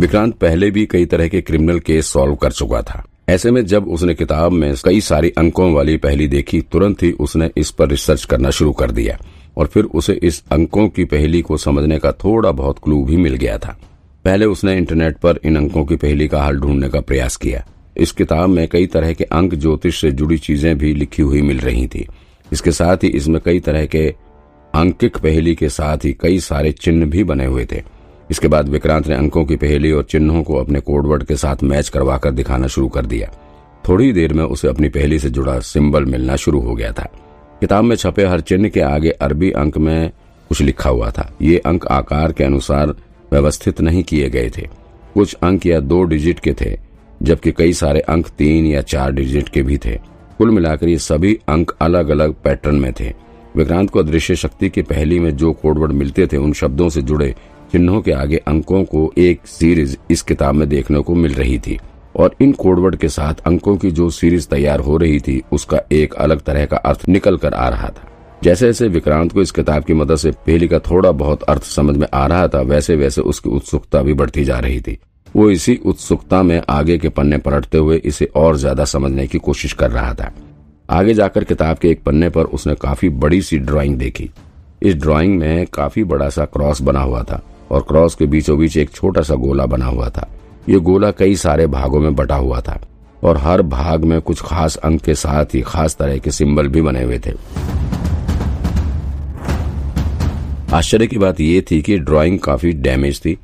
विक्रांत पहले भी कई तरह के क्रिमिनल केस सॉल्व कर चुका था। ऐसे में जब उसने किताब में कई सारी अंकों वाली पहली देखी, तुरंत ही उसने इस पर रिसर्च करना शुरू कर दिया और फिर उसे इस अंकों की पहली को समझने का थोड़ा बहुत क्लू भी मिल गया था। पहले उसने इंटरनेट पर इन अंकों की पहली का हल ढूँढने का प्रयास किया। इस किताब में कई तरह के अंक ज्योतिष से जुड़ी चीज़ें भी लिखी हुई मिल रही थी। इसके साथ ही इसमें कई तरह के अंकिक पहली के साथ ही कई सारे चिन्ह भी बने हुए थे। इसके बाद विक्रांत ने अंकों की पहेली और चिन्हों को अपने कोडवर्ड के साथ मैच करवाकर दिखाना शुरू कर दिया। थोड़ी देर में उसे अपनी पहेली से जुड़ा सिंबल मिलना शुरू हो गया था। किताब में छपे हर चिन्ह के आगे अरबी अंक में कुछ लिखा हुआ था। ये अंक आकार के अनुसार व्यवस्थित नहीं किए गए थे। कुछ अंक या दो डिजिट के थे, जबकि कई सारे अंक तीन या चार डिजिट के भी थे। कुल मिलाकर ये सभी अंक अलग अलग पैटर्न में थे। विक्रांत को अदृश्य शक्ति की पहली में जो कोडवर्ड मिलते थे, उन शब्दों से जुड़े चिन्हों के आगे अंकों को एक सीरीज़ इस किताब में देखने को मिल रही थी। और इन कोडवर्ड के साथ अंकों की जो सीरीज़ तैयार हो रही थी, उसका एक अलग तरह का अर्थ निकल कर आ रहा था। जैसे जैसे विक्रांत को इस किताब की मदद से पहली का थोड़ा बहुत अर्थ समझ में आ रहा था, वैसे वैसे उसकी उत्सुकता भी बढ़ती जा रही थी। वो इसी उत्सुकता में आगे के पन्ने पलटते हुए इसे और ज़्यादा समझने की कोशिश कर रहा था। आगे जाकर किताब के एक पन्ने पर उसने काफ़ी बड़ी सी ड्राइंग देखी। इस ड्राइंग में काफ़ी बड़ा सा क्रॉस बना हुआ था। और क्रॉस के बीचों बीच एक छोटा सा गोला बना हुआ था। ये गोला कई सारे भागों में बटा हुआ था और हर भाग में कुछ खास अंक के साथ ही खास तरह के सिंबल भी बने हुए थे। आश्चर्य की बात यह थी कि ड्राइंग काफ़ी डैमेज थी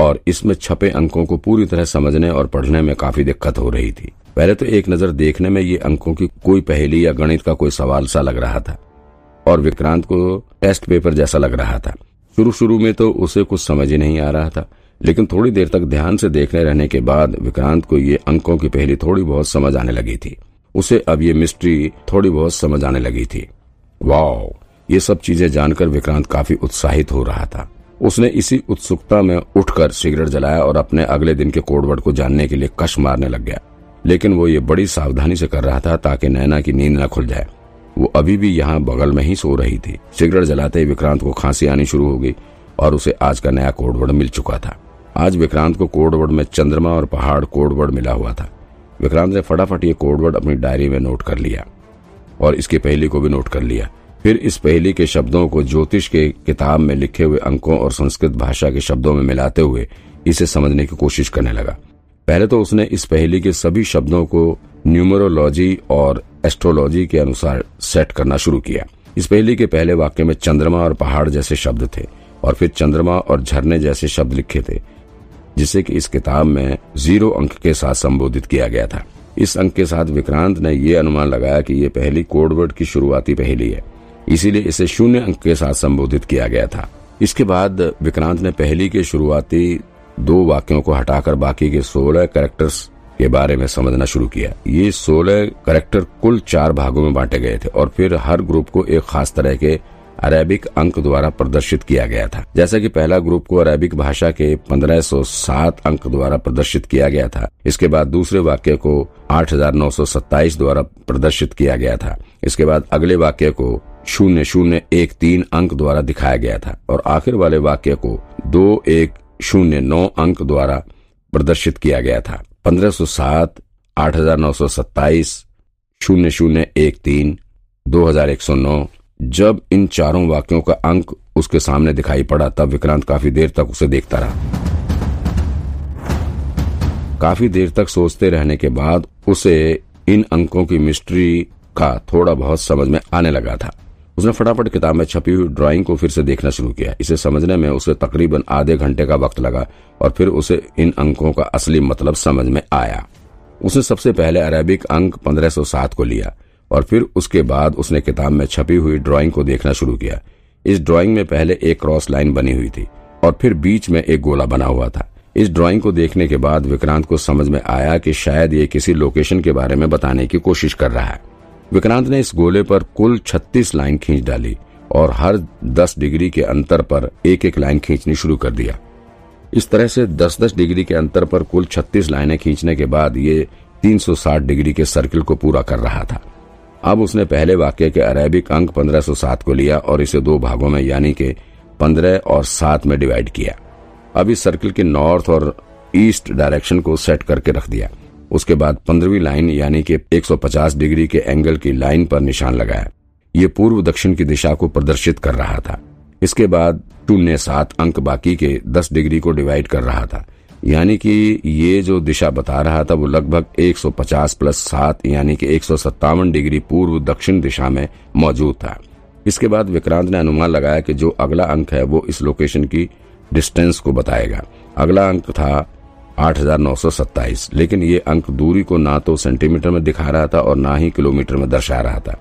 और इसमें छपे अंकों को पूरी तरह समझने और पढ़ने में काफ़ी दिक्कत हो रही थी। पहले तो एक नज़र देखने में ये अंकों की कोई पहेली या गणित का कोई सवाल सा लग रहा था और विक्रांत को टेस्ट पेपर जैसा लग रहा था। शुरू शुरू में तो उसे कुछ समझ ही नहीं आ रहा था, लेकिन थोड़ी देर तक ध्यान से देखने रहने के बाद विक्रांत को ये अंकों की पहली थोड़ी बहुत समझ आने लगी थी। उसे अब ये मिस्ट्री थोड़ी बहुत समझ आने लगी थी। वाह ये सब चीज़ें जानकर विक्रांत काफ़ी उत्साहित हो रहा था। उसने इसी उत्सुकता में उठकर सिगरेट जलाया और अपने अगले दिन के कोडवर्ड को जानने के लिए कश मारने लग गया। लेकिन वो ये बड़ी सावधानी से कर रहा था ताकि नैना की नींद न खुल जाए। वो अभी भी यहाँ बगल में ही सो रही थी। सिगरेट जलाते ही विक्रांत को खांसी आनी शुरू हो गई और उसे आज का नया कोडवर्ड मिल चुका था। आज विक्रांत को कोडवर्ड में चंद्रमा और पहाड़ कोडवर्ड मिला हुआ था। विक्रांत ने फटाफट ये कोडवर्ड अपनी डायरी में नोट कर लिया और इसकी पहली को भी नोट कर लिया। फिर इस पहली के शब्दों को ज्योतिष के किताब में लिखे हुए अंकों और संस्कृत भाषा के शब्दों में मिलाते हुए इसे समझने की कोशिश करने लगा। पहले तो उसने इस पहली के सभी शब्दों को न्यूमरोलॉजी और एस्ट्रोलॉजी के अनुसार सेट करना शुरू किया। इस पहली के पहले वाक्य में चंद्रमा और पहाड़ जैसे शब्द थे और फिर चंद्रमा और झरने जैसे शब्द लिखे थे, जिसे कि इस किताब में ज़ीरो अंक के साथ संबोधित किया गया था। इस अंक के साथ विक्रांत ने यह अनुमान लगाया कि ये पहली कोडवर्ड की शुरुआती पहली है। इसीलिए इसे शून्य अंक के साथ संबोधित किया गया था। इसके बाद विक्रांत ने पहली के शुरुआती दो वाक्यों को हटाकर बाकी के सोलह कैरेक्टर्स के बारे में समझना शुरू किया। ये सोलह कैरेक्टर कुल चार भागों में बांटे गए थे और फिर हर ग्रुप को एक खास तरह के अरेबिक अंक द्वारा प्रदर्शित किया गया था। जैसा कि पहला ग्रुप को अरेबिक भाषा के 1507 अंक द्वारा प्रदर्शित किया गया था। इसके बाद दूसरे वाक्य को 8927 द्वारा प्रदर्शित किया गया था। इसके बाद अगले वाक्य को शून्य शून्य एक तीन अंक द्वारा दिखाया गया था और आखिर वाले वाक्य को दो एक शून्य नौ अंक द्वारा प्रदर्शित किया गया था। पंद्रह सौ सात, आठ हज़ार नौ सौ सत्ताईस, शून्य शून्य एक तीन, दो हज़ार एक सौ नौ। जब इन चारों वाक्यों का अंक उसके सामने दिखाई पड़ा, तब विक्रांत काफ़ी देर तक उसे देखता रहा। काफ़ी देर तक सोचते रहने के बाद उसे इन अंकों की मिस्ट्री का थोड़ा बहुत समझ में आने लगा था। उसने फटाफट किताब में छपी हुई ड्राइंग को फिर से देखना शुरू किया। इसे समझने में उसे तकरीबन आधे घंटे का वक्त लगा और फिर उसे इन अंकों का असली मतलब समझ में आया। उसने सबसे पहले अरेबिक अंक 1507 को लिया और फिर उसके बाद उसने किताब में छपी हुई ड्राइंग को देखना शुरू किया। इस ड्राइंग में पहले एक क्रॉस लाइन बनी हुई थी और फिर बीच में एक गोला बना हुआ था। इस ड्राइंग को देखने के बाद विक्रांत को समझ में आया कि शायद ये किसी लोकेशन के बारे में बताने की कोशिश कर रहा है। विक्रांत ने इस गोले पर कुल 36 लाइन खींच डाली और हर 10 डिग्री के अंतर पर एक एक लाइन खींचनी शुरू कर दिया। इस तरह से 10-10 डिग्री के अंतर पर कुल 36 लाइनें खींचने के बाद ये 360 डिग्री के सर्किल को पूरा कर रहा था। अब उसने पहले वाक्य के अरेबिक अंक 1507 को लिया और इसे दो भागों में यानी के 15 और 7 में डिवाइड किया। अब इस सर्किल के नॉर्थ और ईस्ट डायरेक्शन को सेट करके रख दिया। उसके बाद पंद्रहवीं लाइन यानी कि 150 डिग्री के एंगल की लाइन पर निशान लगाया। ये पूर्व दक्षिण की दिशा को प्रदर्शित कर रहा था। इसके बाद शून्य सात अंक बाकी के दस डिग्री को डिवाइड कर रहा था। यानी कि ये जो दिशा बता रहा था वो लगभग 150 प्लस सात यानी कि एक सौ सत्तावन डिग्री पूर्व दक्षिण दिशा में मौजूद था। इसके बाद विक्रांत ने अनुमान लगाया कि जो अगला अंक है वो इस लोकेशन की डिस्टेंस को बताएगा। अगला अंक था 8,927 लेकिन ये अंक दूरी को ना तो सेंटीमीटर में दिखा रहा था और ना ही किलोमीटर में दर्शा रहा था।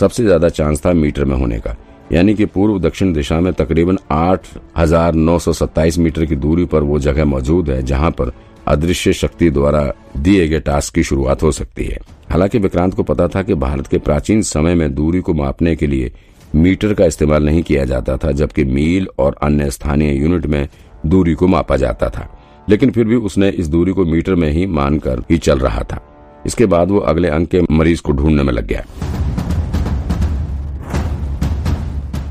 सबसे ज़्यादा चांस था मीटर में होने का। यानी कि पूर्व दक्षिण दिशा में तकरीबन 8,927 मीटर की दूरी पर वो जगह मौजूद है जहाँ पर अदृश्य शक्ति द्वारा दिए गए टास्क की शुरुआत हो सकती है। हालाँकि विक्रांत को पता था कि भारत के प्राचीन समय में दूरी को मापने के लिए मीटर का इस्तेमाल नहीं किया जाता था जबकि मील और अन्य स्थानीय यूनिट में दूरी को मापा जाता था। लेकिन फिर भी उसने इस दूरी को मीटर में ही मानकर ही चल रहा था। इसके बाद वो अगले अंक के मरीज़ को ढूँढने में लग गया।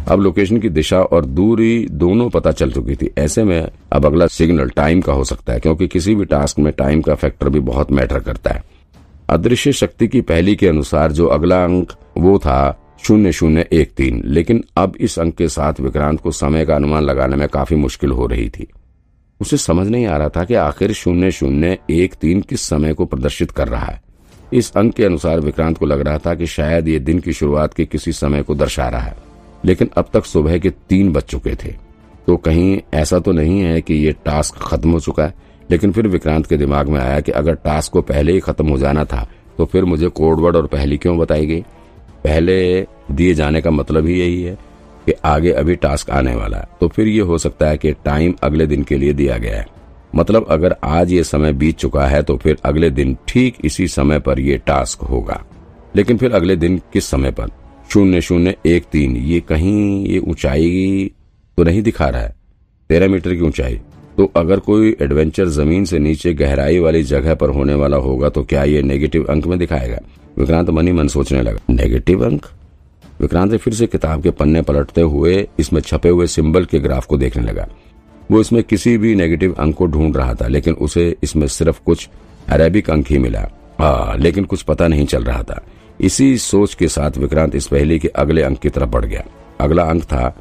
अब लोकेशन की दिशा और दूरी दोनों पता चल चुकी थी। ऐसे में अब अगला सिग्नल टाइम का हो सकता है, क्योंकि किसी भी टास्क में टाइम का फैक्टर भी बहुत मैटर करता है। अदृश्य शक्ति की पहली के अनुसार जो अगला अंक वो था, शून्य शून्य एक तीन। लेकिन अब इस अंक के साथ विक्रांत को समय का अनुमान लगाने में काफ़ी मुश्किल हो रही थी। उसे समझ नहीं आ रहा था कि आखिर शून्य शून्य एक तीन किस समय को प्रदर्शित कर रहा है। इस अंक के अनुसार विक्रांत को लग रहा था कि शायद ये दिन की शुरुआत के किसी समय को दर्शा रहा है, लेकिन अब तक सुबह के तीन बज चुके थे। तो कहीं ऐसा तो नहीं है कि ये टास्क खत्म हो चुका है, लेकिन फिर विक्रांत के दिमाग में आया कि अगर टास्क को पहले ही खत्म हो जाना था तो फिर मुझे कोडवर्ड और पहली क्यों बताई गई? पहले दिए जाने का मतलब ही यही है कि आगे अभी टास्क आने वाला है। तो फिर ये हो सकता है कि टाइम अगले दिन के लिए दिया गया है। मतलब अगर आज ये समय बीत चुका है तो फिर अगले दिन ठीक इसी समय पर यह टास्क होगा। लेकिन फिर अगले दिन किस समय पर? शून्य शून्य एक तीन। ये कहीं ये ऊंचाई तो नहीं दिखा रहा है। तेरह मीटर की ऊंचाई। तो अगर कोई एडवेंचर ज़मीन से नीचे गहराई वाली जगह पर होने वाला होगा तो क्या ये नेगेटिव अंक में दिखाएगा? विक्रांत मनी मन सोचने लगा। नेगेटिव अंक? विक्रांत ने फिर से किताब के पन्ने पलटते हुए इसमें छपे हुए सिंबल के ग्राफ को देखने लगा। वो इसमें किसी भी नेगेटिव अंक को ढूंढ रहा था लेकिन उसे इसमें सिर्फ़ कुछ अरेबिक अंक ही मिला। आ, लेकिन कुछ पता नहीं चल रहा था। इसी सोच के साथ विक्रांत इस पहले के अगले अंक की तरफ़ बढ़ गया। अगला अंक था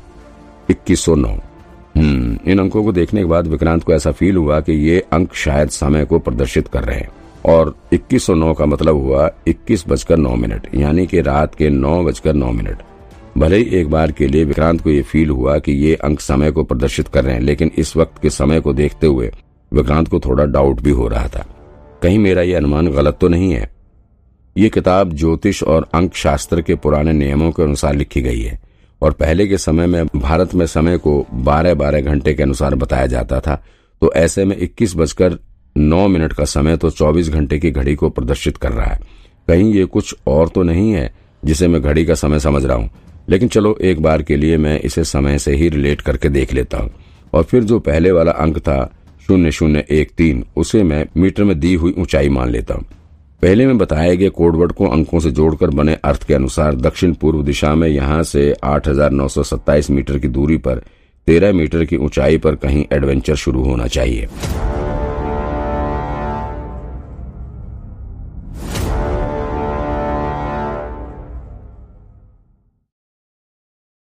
इक्कीस हम्म इन अंकों को देखने के बाद विक्रांत को ऐसा फील हुआ कि ये अंक शायद समय को प्रदर्शित कर रहे हैं। और 2109 का मतलब हुआ इक्कीस बजकर नौ मिनट, यानी कि रात के नौ बजकर नौ मिनट। भले ही एक बार के लिए विक्रांत को ये फील हुआ कि ये अंक समय को प्रदर्शित कर रहे हैं, लेकिन इस वक्त के समय को देखते हुए विक्रांत को थोड़ा डाउट भी हो रहा था। कहीं मेरा ये अनुमान गलत तो नहीं है? ये किताब ज्योतिष और अंक शास्त्र के पुराने नियमों के अनुसार लिखी गई है, और पहले के समय में भारत में समय को बारह बारह घंटे के अनुसार बताया जाता था तो ऐसे में इक्कीस बजकर नौ मिनट का समय तो चौबीस घंटे की घड़ी को प्रदर्शित कर रहा है। कहीं ये कुछ और तो नहीं है जिसे मैं घड़ी का समय समझ रहा हूँ। लेकिन चलो एक बार के लिए मैं इसे समय से ही रिलेट करके देख लेता हूँ। और फिर जो पहले वाला अंक था शून्य शून्य एक तीन उसे मैं मीटर में दी हुई ऊंचाई मान लेता हूँ। पहले में बताए गए कोडवर्ड को अंकों से जोड़कर बने अर्थ के अनुसार दक्षिण पूर्व दिशा में यहाँ से 8,927 मीटर की दूरी पर 13 मीटर की ऊंचाई पर कहीं एडवेंचर शुरू होना चाहिए।